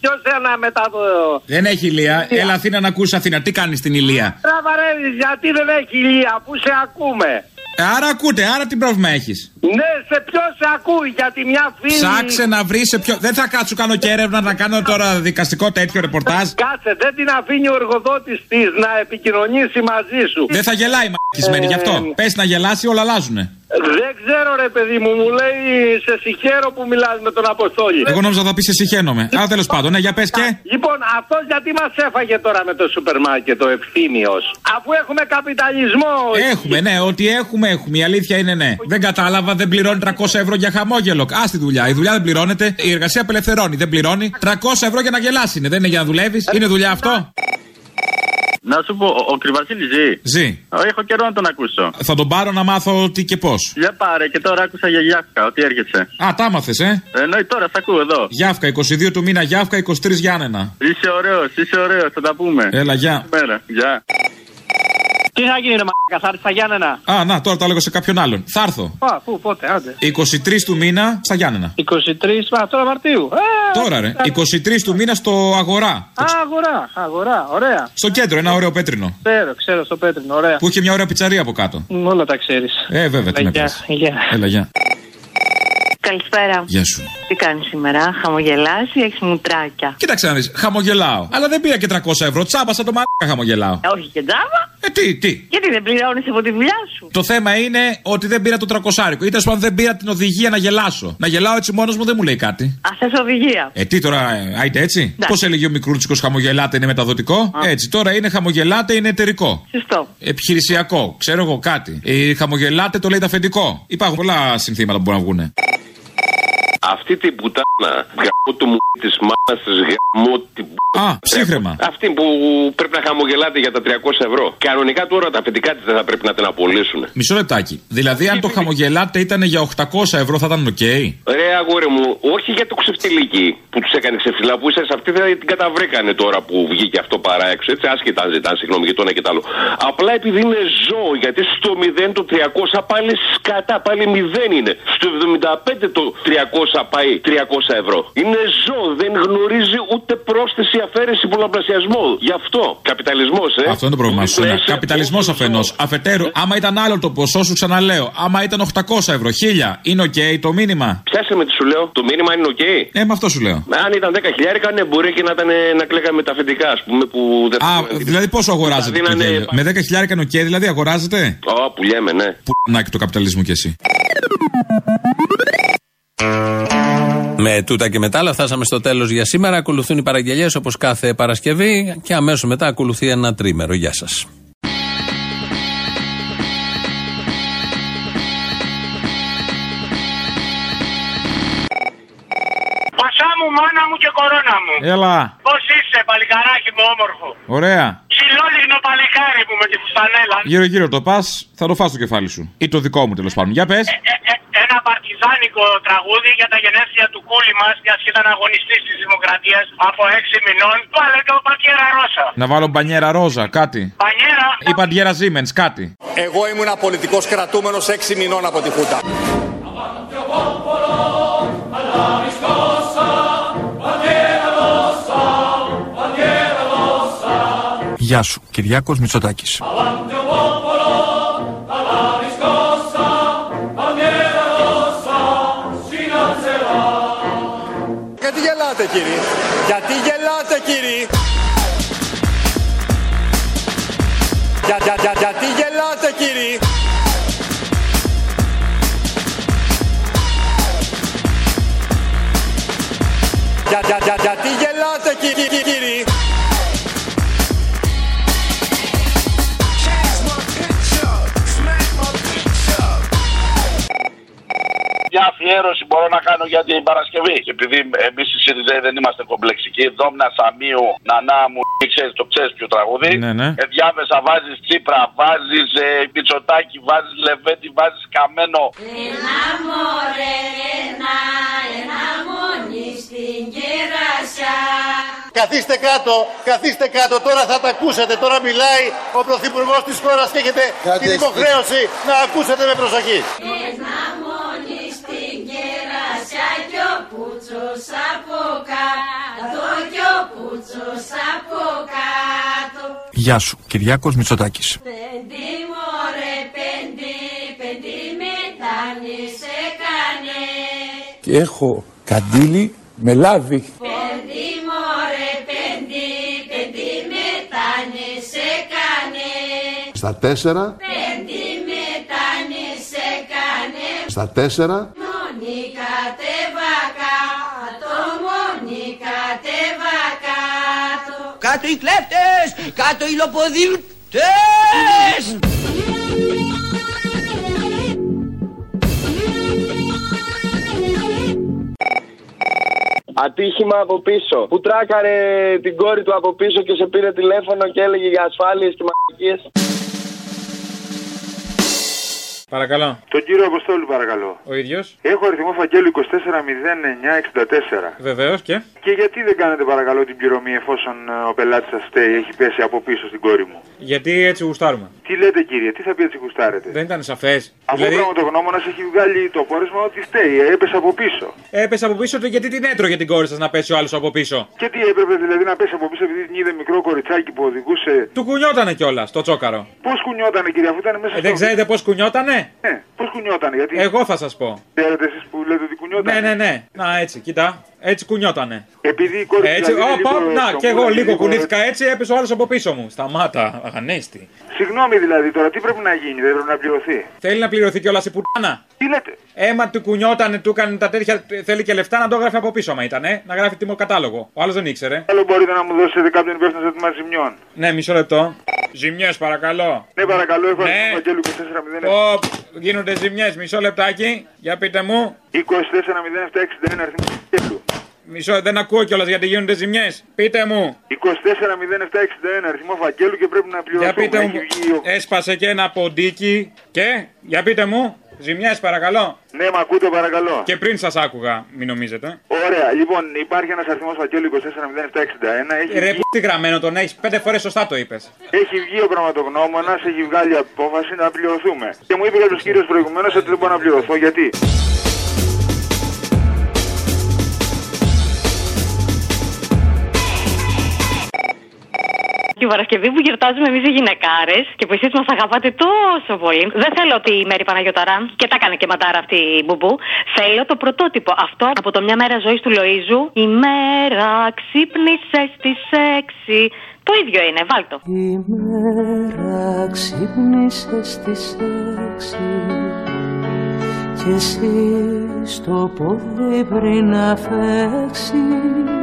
Ποιος ένα μετά το. Δεν έχει ηλία. Έλα Αθήνα να ακούσει Αθήνα. Τι κάνεις στην ηλία; Τραβαρέλη, γιατί δεν έχει Ηλία, που σε ακούμε. Ε, Άρα ακούτε, άρα τι πρόβλημα έχεις; Ναι, σε ποιο σε ακούει, γιατί μια φίλη. Ψάξε να βρεις σε ποιο. Δεν θα κάτσω κάνω και έρευνα να κάνω τώρα δικαστικό τέτοιο ρεπορτάζ. Κάτσε, δεν την αφήνει ο εργοδότης της να επικοινωνήσει μαζί σου. Δεν θα γελάει η μαγισμένη γι' αυτό. Πες να γελάσει, όλα αλλάζουνε. Δεν ξέρω ρε παιδί μου, μου λέει σε συγχαίρω που μιλάς με τον Αποστόλη. Εγώ νόμιζα θα πεις σε συγχαίνομαι. Αλλά τέλος πάντων, ναι, για πες και. Λοιπόν, αυτός γιατί μας έφαγε τώρα με το σούπερ μάρκετ ο ευθύμιος; Αφού έχουμε καπιταλισμό. Έχουμε, ναι, ότι έχουμε, έχουμε. Η αλήθεια είναι ναι. Δεν κατάλαβα, δεν πληρώνει 300 ευρώ για χαμόγελο. Α τη δουλειά. Η δουλειά δεν πληρώνεται. Η εργασία απελευθερώνει. Δεν πληρώνει. 300 ευρώ για να γελάσει είναι. Δεν είναι για να δουλεύεις. Είναι δουλειά αυτό. Να σου πω, ο, ο Κρυβασίλης ζει. Ζει. Ε, Έχω καιρό να τον ακούσω. Θα τον πάρω να μάθω τι και πώς. Για πάρε και τώρα άκουσα για Γιάφκα, ότι έρχεσαι. Α, τα άμαθες, ε. Εννοεί τώρα, σ' ακούω εδώ. Γιάφκα, 22 του μήνα Γιάφκα, 23 Γιάννενα. Είσαι ωραίος, είσαι ωραίος, θα τα πούμε. Έλα, γεια. Μέρα, γεια. Τι θα γίνει, ρε Μακα, θα έρθει στα Γιάννενα; Α, να, τώρα τα λέγω σε κάποιον άλλον. Θα έρθω. Α, πού, πότε, άντε. 23 του μήνα στα Γιάννενα. 23, α, τώρα Μαρτίου. Ε, Τώρα, ρε. 23 του μήνα στο Αγορά. Α, αγορά, αγορά, ωραία. Στο κέντρο, ένα ωραίο πέτρινο. Ξέρω, ξέρω, στο πέτρινο, ωραία. Που είχε μια ωραία πιτσαρία από κάτω. Μ, Όλα τα ξέρεις. Ε, βέβαια, τι με Γεια, πες. γεια. Έλα, γεια. Καλησπέρα. Γεια σου. Τι κάνεις σήμερα, χαμογελάς ή έχεις μουτράκια; Κοίταξε να δεις, χαμογελάω. Αλλά δεν πήρα και 300 ευρώ. Τσάπασα το μαλάκα χαμογελάω. Ε, όχι και τζάμπα. Ε, τι, τι; Γιατί δεν πληρώνεις από τη δουλειά σου; Το θέμα είναι ότι δεν πήρα το 300 Ή τέλος πάντων δεν πήρα την οδηγία να γελάσω. Να γελάω έτσι μόνος μου δεν μου λέει κάτι. Α, θες οδηγία; Ε, τι τώρα, ε, άιτε έτσι. Ναι. Πώς έλεγε ο Μικρούτσικος χαμογελάτε είναι μεταδοτικό. Έτσι, τώρα είναι χαμογελάτε είναι εταιρικό. Σωστό. Επιχειρησιακό, ξέρω εγώ κάτι. Ε, χαμογελάτε το λέει το αφεντικό. Υπάρχουν πολλά συνθήματα που μπορούν να βγουν. Αυτή την πουτάνα γαμώ του μου της μάνα τη γαμώ την Α, ψύχραιμα. Αυτή που πρέπει να χαμογελάτε για τα 300 ευρώ. Κανονικά τώρα τα αφεντικά της δεν θα πρέπει να την απολύσουν. Μισό λεπτάκι. Δηλαδή, αν το χαμογελάτε ήταν για 800 ευρώ, θα ήταν οκ; Ρε αγόρι μου, όχι για το ξεφτιλίκι που τους έκανε ξεφτιλά που είσαι αυτή δεν την καταβρήκανε τώρα που βγήκε αυτό παρά έξω. Έτσι, άσχετα αν ζητάνε συγγνώμη για το ένα και το άλλο. Απλά επειδή είναι ζώο, γιατί στο 0 το 300 πάλι σκατά, πάλι 0 είναι. Στο 75 το 300 πάει 300 ευρώ. Είναι ζώο, δεν γνωρίζει ούτε πρόσθεση αφαίρεση πολλαπλασιασμό. Γι' αυτό. Καπιταλισμός, ε. Αυτό είναι το πρόβλημά σου. Καπιταλισμός αφενός. Αφετέρου, άμα ήταν άλλο το ποσό, σου ξαναλέω. Άμα ήταν 800 ευρώ, 1000, είναι οκ το μήνυμα. Πιάσε με τι σου λέω. Το μήνυμα είναι οκ. Ε, με αυτό σου λέω. Αν ήταν 10 χιλιάρικα, ναι, μπορεί και να, ήταν, να κλαίγαμε τα αφεντικά, ας πούμε, που δεν Α, δηλαδή πόσο αγοράζετε Θα το δίνανε- γέλιο; Με 10 χιλιάρικα είναι οκ, δηλαδή αγοράζετε; Ω, που λέμε, ναι. Που να και το καπιταλισμό κι εσύ. Με τούτα και μετά, αλλά φτάσαμε στο τέλος για σήμερα. Ακολουθούν οι παραγγελίες όπως κάθε Παρασκευή και αμέσως μετά ακολουθεί ένα τρίμερο. Γεια σας. Πασά μου, μάνα μου και κορώνα μου. Έλα. Πώς είσαι, παλικαράκι μου όμορφο. Ωραία. Χιλόλιγνο παλικάρι μου με τη φουστανέλα. Γύρω-γύρω το πας, θα το φας το κεφάλι σου. Ή το δικό μου τέλος πάντων. Για πες. Ε, ένα παρτιζάνικο τραγούδι για τα γενέθλια του κούλι μας, μιας και ήταν αγωνιστής της Δημοκρατίας από 6 μηνών. Βάλε το παντιέρα Ρώσα. Να βάλω μπανιέρα ρόζα, κάτι. Πανιέρα. Ή παντιέρα Siemens, κάτι. Εγώ ήμουν πολιτικό κρατούμενος 6 μηνών από τη Χούντα. Γεια σου, Κυριάκος Μητσοτάκης. Γιατί γελάτε κύριε, γιατί γελάτε Μια αφιέρωση μπορώ να κάνω για την Παρασκευή. Επειδή εμείς οι Σιριζέοι δεν είμαστε κομπλεξικοί. Δόμνα Σαμίου, Νανά μου, ξέρεις το ξέρεις ποιο τραγούδι. Ναι, ναι. Ε, διάβεσα, βάζεις Τσίπρα, βάζεις ε, Πιτσοτάκι, βάζεις Λεβέντι, βάζεις Καμένο. Ένα μωρέ, ένα, ένα μόνοι στην κερασιά. Καθίστε κάτω, καθίστε κάτω, τώρα θα τα ακούσετε. Τώρα μιλάει ο Πρωθυπουργός της χώρας και έχετε την υποχρέωση να ακούσετε με προσοχή. Ένα μόνοι στην κερασιά κι ο πούτσος από κάτω κι ο πούτσος από κάτω. Γεια σου, Κυριάκος Μητσοτάκης. Πέντε μωρέ, πέντε, πέντε μετάνι σε κάνε. Και έχω καντήλι με λάδι. Πέντε μωρέ, πέντε, πέντε μετάνι σε κάνε. Στα τέσσερα, στα τέσσερα, Μόνοι κατέβα κάτω, μόνοι κατέβα κάτω. Κάτω οι κλέφτες! Κάτω οι λοποδίτες! Ατύχημα από πίσω. Που τράκαρε την κόρη του από πίσω και σε πήρε τηλέφωνο και έλεγε για ασφάλειες και μαγικές. Παρακαλώ. Τον κύριο Αποστόλου, παρακαλώ. Ο ίδιος. Έχω αριθμό φαγγέλου 240964. Βεβαίως και; Και γιατί δεν κάνετε παρακαλώ την πληρωμή εφόσον ε, ο πελάτης σας στέει, έχει πέσει από πίσω στην κόρη μου; Γιατί έτσι γουστάρουμε. Τι λέτε κύριε, τι θα πει έτσι γουστάρετε; Δεν ήταν σαφές. Αφού Δηλαδή, ο πραγματογνώμονα έχει βγάλει το πόρισμα ότι στέει, έπεσε από πίσω. έπεσε από πίσω του γιατί την έτρωγε την κόρη σας να πέσει ο άλλος από πίσω. Και τι έπρεπε δηλαδή να πέσει από πίσω επειδή την είδε μικρό κοριτσάκι που οδηγούσε; Του κουνιότανε κιόλας το τσόκαρο. Πώς κουνιότανε κύριε, αφού ήταν μέσα Ε, δεν ξέρετε πώς κουνιότανε; Ναι, πώς κουνιότανε, γιατί. Εγώ θα σας πω. Ξέρετε εσείς που λέτε ότι κουνιότανε; Ναι, ναι, ναι. Να έτσι, κοίτα. Έτσι κουνιότανε. Επειδή η κόρη Έτσι, δηλαδή είναι όπα, λίγο να, σκοπούλα και εγώ και λίγο λίγο- κουνήθηκα έτσι, έπεσε ο άλλος από πίσω μου. Σταμάτα, αγανέστη. Συγγνώμη δηλαδή τώρα, τι πρέπει να γίνει, δεν πρέπει να πληρωθεί; Θέλει να πληρωθεί κιόλας η πουτάνα; Τι λέτε; Έμα του κουνιότανε, του έκανε τα τέτοια. Θέλει και λεφτά να το γράφει από πίσω, μα ήταν, ε, να γράφει τιμό κατάλογο. Ο άλλος δεν ήξερε. Άλλο μπορείτε να μου δώσετε κάποιον υπεύθυνο ζήτημα ζημιών. Ναι, μισό λεπτό. Ζημιές, παρακαλώ. Ναι, παρακαλώ, έχω Ναι. αριθμό φαγγέλου 2409. Ω, γίνονται ζημιές, μισό λεπτάκι. Για πείτε μου. 240761 αριθμός φαγγέλου. Μισό, δεν ακούω κιόλας γιατί γίνονται ζημιές. Πείτε μου. 240761 αριθμό φαγγέλου και πρέπει να πληρωθούμε. Για πείτε μου. Έχει βγει ο- Έσπασε και ένα ποντίκι. Και, για πείτε μου. Ζημιές, παρακαλώ. Ναι, με ακούτε παρακαλώ. Και πριν σας άκουγα, μην νομίζετε. Ωραία, λοιπόν, υπάρχει ένας αριθμός φαγγέλου 240761. Έχει, Ρε, βγει, που τι γραμμένο τον έχεις, πέντε φορές σωστά το είπες. έχει βγει ο πραγματογνώμονας, έχει βγάλει απόφαση να πληρωθούμε. Και μου είπε κάποιος κύριος προηγουμένως ότι δεν μπορώ να πληρωθώ. Γιατί; Την Παρασκευή που γιορτάζουμε εμείς οι γυναικάρες και που εσείς μας αγαπάτε τόσο πολύ. Δεν θέλω τη Μέρη Παναγιοταρά και τα έκανε και ματάρα αυτή η μπουμπού. Θέλω το πρωτότυπο. Αυτό από το μια μέρα ζωής του Λοίζου. Η μέρα ξύπνησε στις 6. Το ίδιο είναι, βάλτο. Η μέρα ξύπνησε στις έξι και εσύ στο πόδι πριν να φέξεις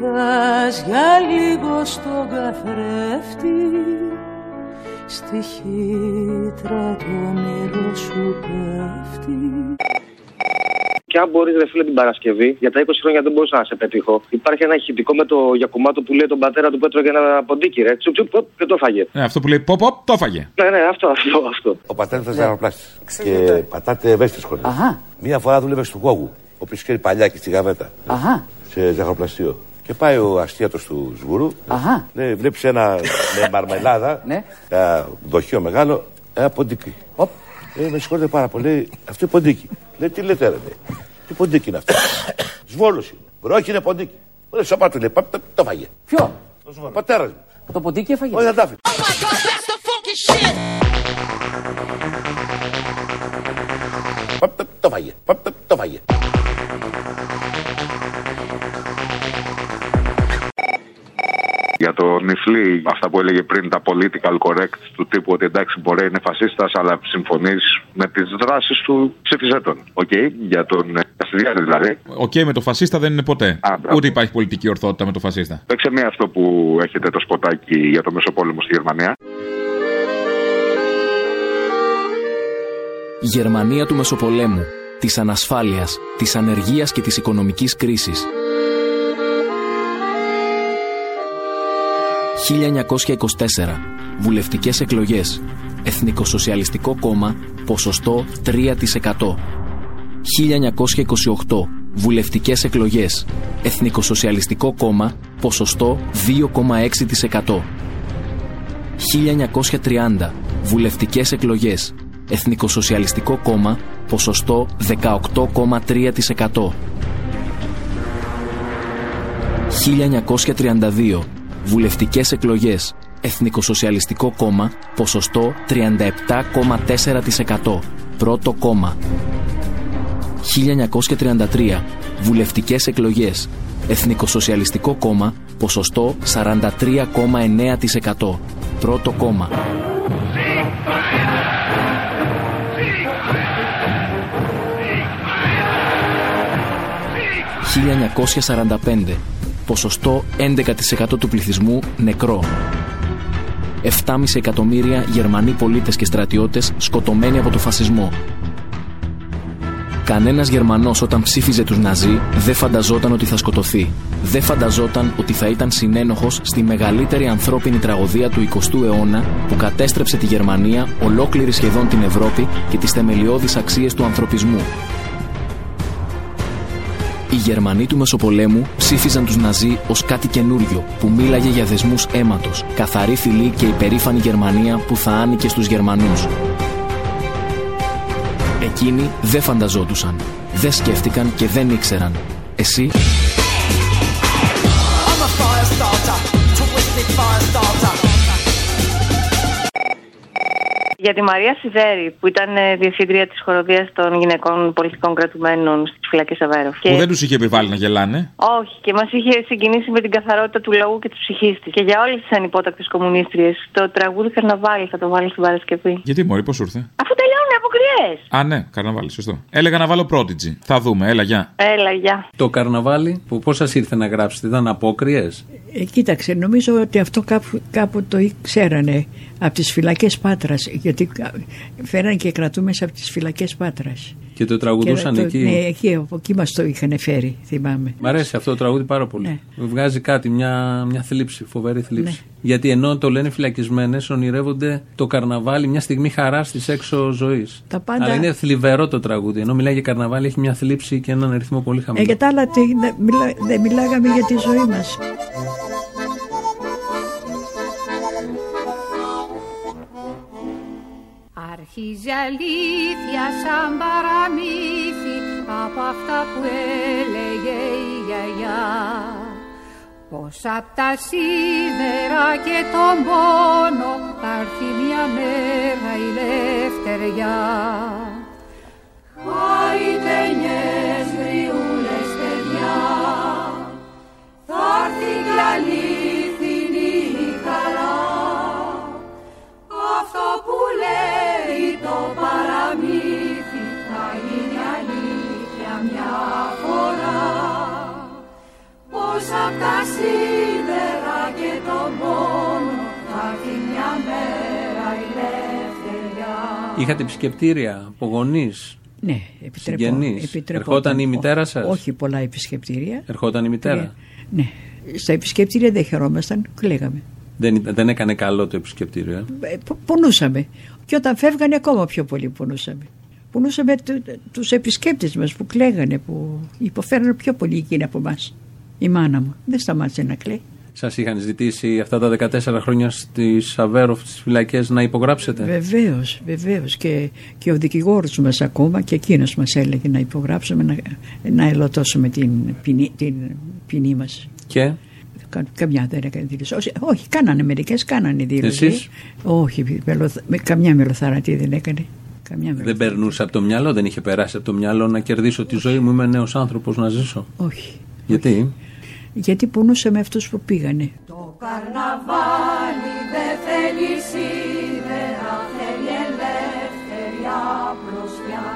κοιτάς για λίγο στον καθρέφτη στη χύτρα το όνειρο σου πέφτει Και αν μπορείς, ρε φίλε, την Παρασκευή, για τα 20 χρόνια δεν μπορούσα να σε πετύχω. Υπάρχει ένα ηχητικό με το Γιακουμάτο που λέει τον πατέρα του που έτρωγε ένα ποντίκι, ρε. Τσουπ, τσουπ, ποπ, και το φάγε. Ναι, αυτό που λέει ποπ, ποπ, το έφαγε. Ναι, ναι, αυτό, αυτό, αυτό. Ο πατέρας ήταν ζαχαροπλάστη. Και πατάτε ευαίσθητες σχολέ. Μία φορά δούλευες στο Γόγου, ο οποίος ξέρει παλιά και στη Γαβέτα. Αχα. Σε ζαχαροπλαστείο. Και πάει ο αστίατο του Σγουρού. Αχα. Ναι, βλέπεις ένα με μαρμελάδα, Ναι. ένα δοχείο μεγάλο, ένα ποντίκι. Ε, με συγχωρείτε πάρα πολύ, αυτό είναι ποντίκι. Λέει, τι λέτε, ρε, λέει. Τι ποντίκι είναι αυτό. Σβόλος είναι. Μπρο, όχι είναι ποντίκι. Λέει, σώμα του λέει, «Πα- το- το φάγε. Ποιο; Ο πατέρας μου. Το ποντίκι έφαγε; Όχι, δεν τα άφηνε. Πα- το- Το φάγε. Πα- το- Το φάγε. Για τον Νιφλή, αυτά που έλεγε πριν, τα political correct του τύπου ότι εντάξει μπορεί να είναι φασίστας, αλλά συμφωνείς με τις δράσεις του, ψήφισε τον. Οκ, για τον ε, Κασιδιάρη δηλαδή. Οκ, με το φασίστα δεν είναι ποτέ. Ούτε υπάρχει πολιτική ορθότητα με το φασίστα. Παίξε μία αυτό που έχετε το σποτάκι για το Μεσοπόλεμο στη Γερμανία. Γερμανία του Μεσοπολέμου, της ανασφάλειας, της ανεργίας και της οικονομικής κρίσης. 1924. Βουλευτικές εκλογές. Εθνικοσοσιαλιστικό κόμμα, ποσοστό 3%. 1928. Βουλευτικές εκλογές. Εθνικοσοσιαλιστικό κόμμα, ποσοστό 2,6%. 1930. Βουλευτικές εκλογές. Εθνικοσοσιαλιστικό κόμμα, ποσοστό 18,3%. 1932. Βουλευτικές εκλογές. Εθνικοσοσιαλιστικό κόμμα, ποσοστό 37,4%. Πρώτο κόμμα. 1933. Βουλευτικές εκλογές. Εθνικοσοσιαλιστικό κόμμα, ποσοστό 43,9%. Πρώτο κόμμα. 1945. Ποσοστό 11% του πληθυσμού νεκρό. 7,5 εκατομμύρια Γερμανοί πολίτες και στρατιώτες σκοτωμένοι από το φασισμό. Κανένας Γερμανός όταν ψήφιζε τους Ναζί δεν φανταζόταν ότι θα σκοτωθεί. Δεν φανταζόταν ότι θα ήταν συνένοχος στη μεγαλύτερη ανθρώπινη τραγωδία του 20ου αιώνα που κατέστρεψε τη Γερμανία, ολόκληρη σχεδόν την Ευρώπη και τις θεμελιώδεις αξίες του ανθρωπισμού. Οι Γερμανοί του Μεσοπολέμου ψήφιζαν τους Ναζί ως κάτι καινούριο που μίλαγε για δεσμούς αίματος, καθαρή φυλή και υπερήφανη Γερμανία που θα άνοικε στους Γερμανούς. Εκείνοι δεν φανταζόντουσαν, δεν σκέφτηκαν και δεν ήξεραν. Εσύ; Για τη Μαρία Σιδέρη, που ήταν ε, διευθύντρια της χοροδίας των γυναικών πολιτικών κρατουμένων στις φυλακές Αβέροφ. Που δεν τους είχε επιβάλει να γελάνε. Όχι, και μας είχε συγκινήσει με την καθαρότητα του λαού και της ψυχής της. Και για όλες τις ανυπότακτες κομμουνίστριες, το τραγούδι Καρναβάλι θα το βάλει στην Παρασκευή. Γιατί μωρή, πώς ήρθε; Αφού τελειώνουν οι αποκριές. Α, ναι, καρναβάλι, σωστό. Έλεγα να βάλω Prodigy. Θα δούμε, έλα, γεια. Έλα, γεια. Το καρναβάλι, που πώς σας ήρθε να γράψετε, ήταν απόκριες; Ε, κοίταξε, νομίζω ότι αυτό κάπου, κάπου το ξέρανε από τις φυλακές Πάτρας, γιατί κα- φέραν και κρατούμες από τις φυλακές Πάτρας. Και το τραγουδούσαν Και το- εκεί. Ναι, εκεί, από εκεί μας το είχαν φέρει, θυμάμαι. Μ' αρέσει αυτό το τραγούδι πάρα πολύ. Ναι. Βγάζει κάτι, μια, μια θλίψη, φοβερή θλίψη. Γιατί ενώ το λένε φυλακισμένες, ονειρεύονται το καρναβάλι, μια στιγμή χαράς της έξω ζωής. Τα πάντα- Αλλά είναι θλιβερό το τραγούδι. Ενώ μιλάει για καρναβάλι, έχει μια θλίψη και έναν ρυθμό πολύ Ε, χαμηλό. για τα άλλα τι, δεν μιλά, δεν μιλάγαμε για τη ζωή μας. Αρχίζει αλήθεια σαν παραμύθι από αυτά που έλεγε η γιαγιά. Πως απ' τα σίδερα και τον πόνο θα έρθει μια μέρα η λευτεριά απ' τα σίδερα και τον πόνο θα έρθει μια μέρα η ελευθεριά Είχατε επισκεπτήρια από γονείς. Ναι, επιτρέπω. Συγγενείς. επιτρέπω Ερχόταν η Ό- μητέρα σας; Όχι πολλά επισκεπτήρια. Ερχόταν η μητέρα; Τρία. Ναι. Στα επισκεπτήρια δεν χαιρόμασταν, κλαίγαμε. Δεν, δεν έκανε καλό το επισκεπτήριο. ε; Ε, πο- Πονούσαμε. Και όταν φεύγανε ακόμα πιο πολύ πονούσαμε. Πονούσαμε του, τους επισκέπτες μας που κλαίγανε, που υποφέρανε πιο πολύ εκείνοι από εμά. Η μάνα μου δεν σταμάτησε να κλαίει. Σας είχαν ζητήσει αυτά τα 14 χρόνια στις Αβέροφ, στις φυλακές, να υπογράψετε. Βεβαίως, βεβαίως. Και, και ο δικηγόρος μας ακόμα και εκείνος μας έλεγε να υπογράψουμε, να, να ελωτώσουμε την ποινή, την ποινή μας. Και; Καμιά δεν έκανε δήλωση. Όχι, όχι κάνανε μερικές, κάνανε δήλωση. Εσείς; Όχι, μελοθ- με, καμιά μελοθαρατή δεν έκανε. Καμιά δεν περνούσε από το μυαλό, δεν είχε περάσει από το μυαλό να κερδίσω τη ζωή μου. Είμαι νέος άνθρωπος να ζήσω. Όχι. Γιατί; Γιατί πονούσε με αυτούς που πήγανε. Το καρναβάλι δεν θέλει σίδερα, θέλει ελεύθερια απλωσιά.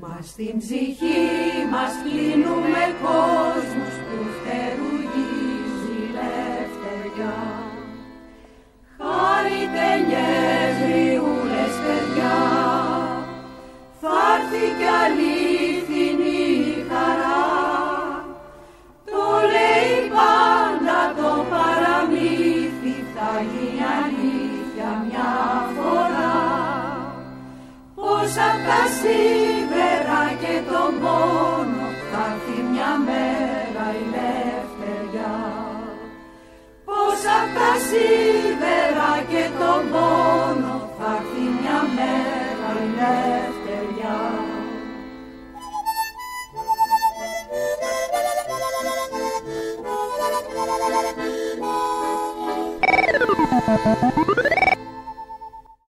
Μας στην ψυχή μας κλείνουμε κόσμους που φτερουγίζει η ελευθεριά. Χαριτενιές γριούλες παιδιά, πάντα το παραμύθι θα γίνει αλήθεια μια φορά. Πως απ' τα σίδερα και το μόνο θα έρθει μια μέρα η πως απ' τα σίδερα και το μόνο θα έρθει μια μέρα η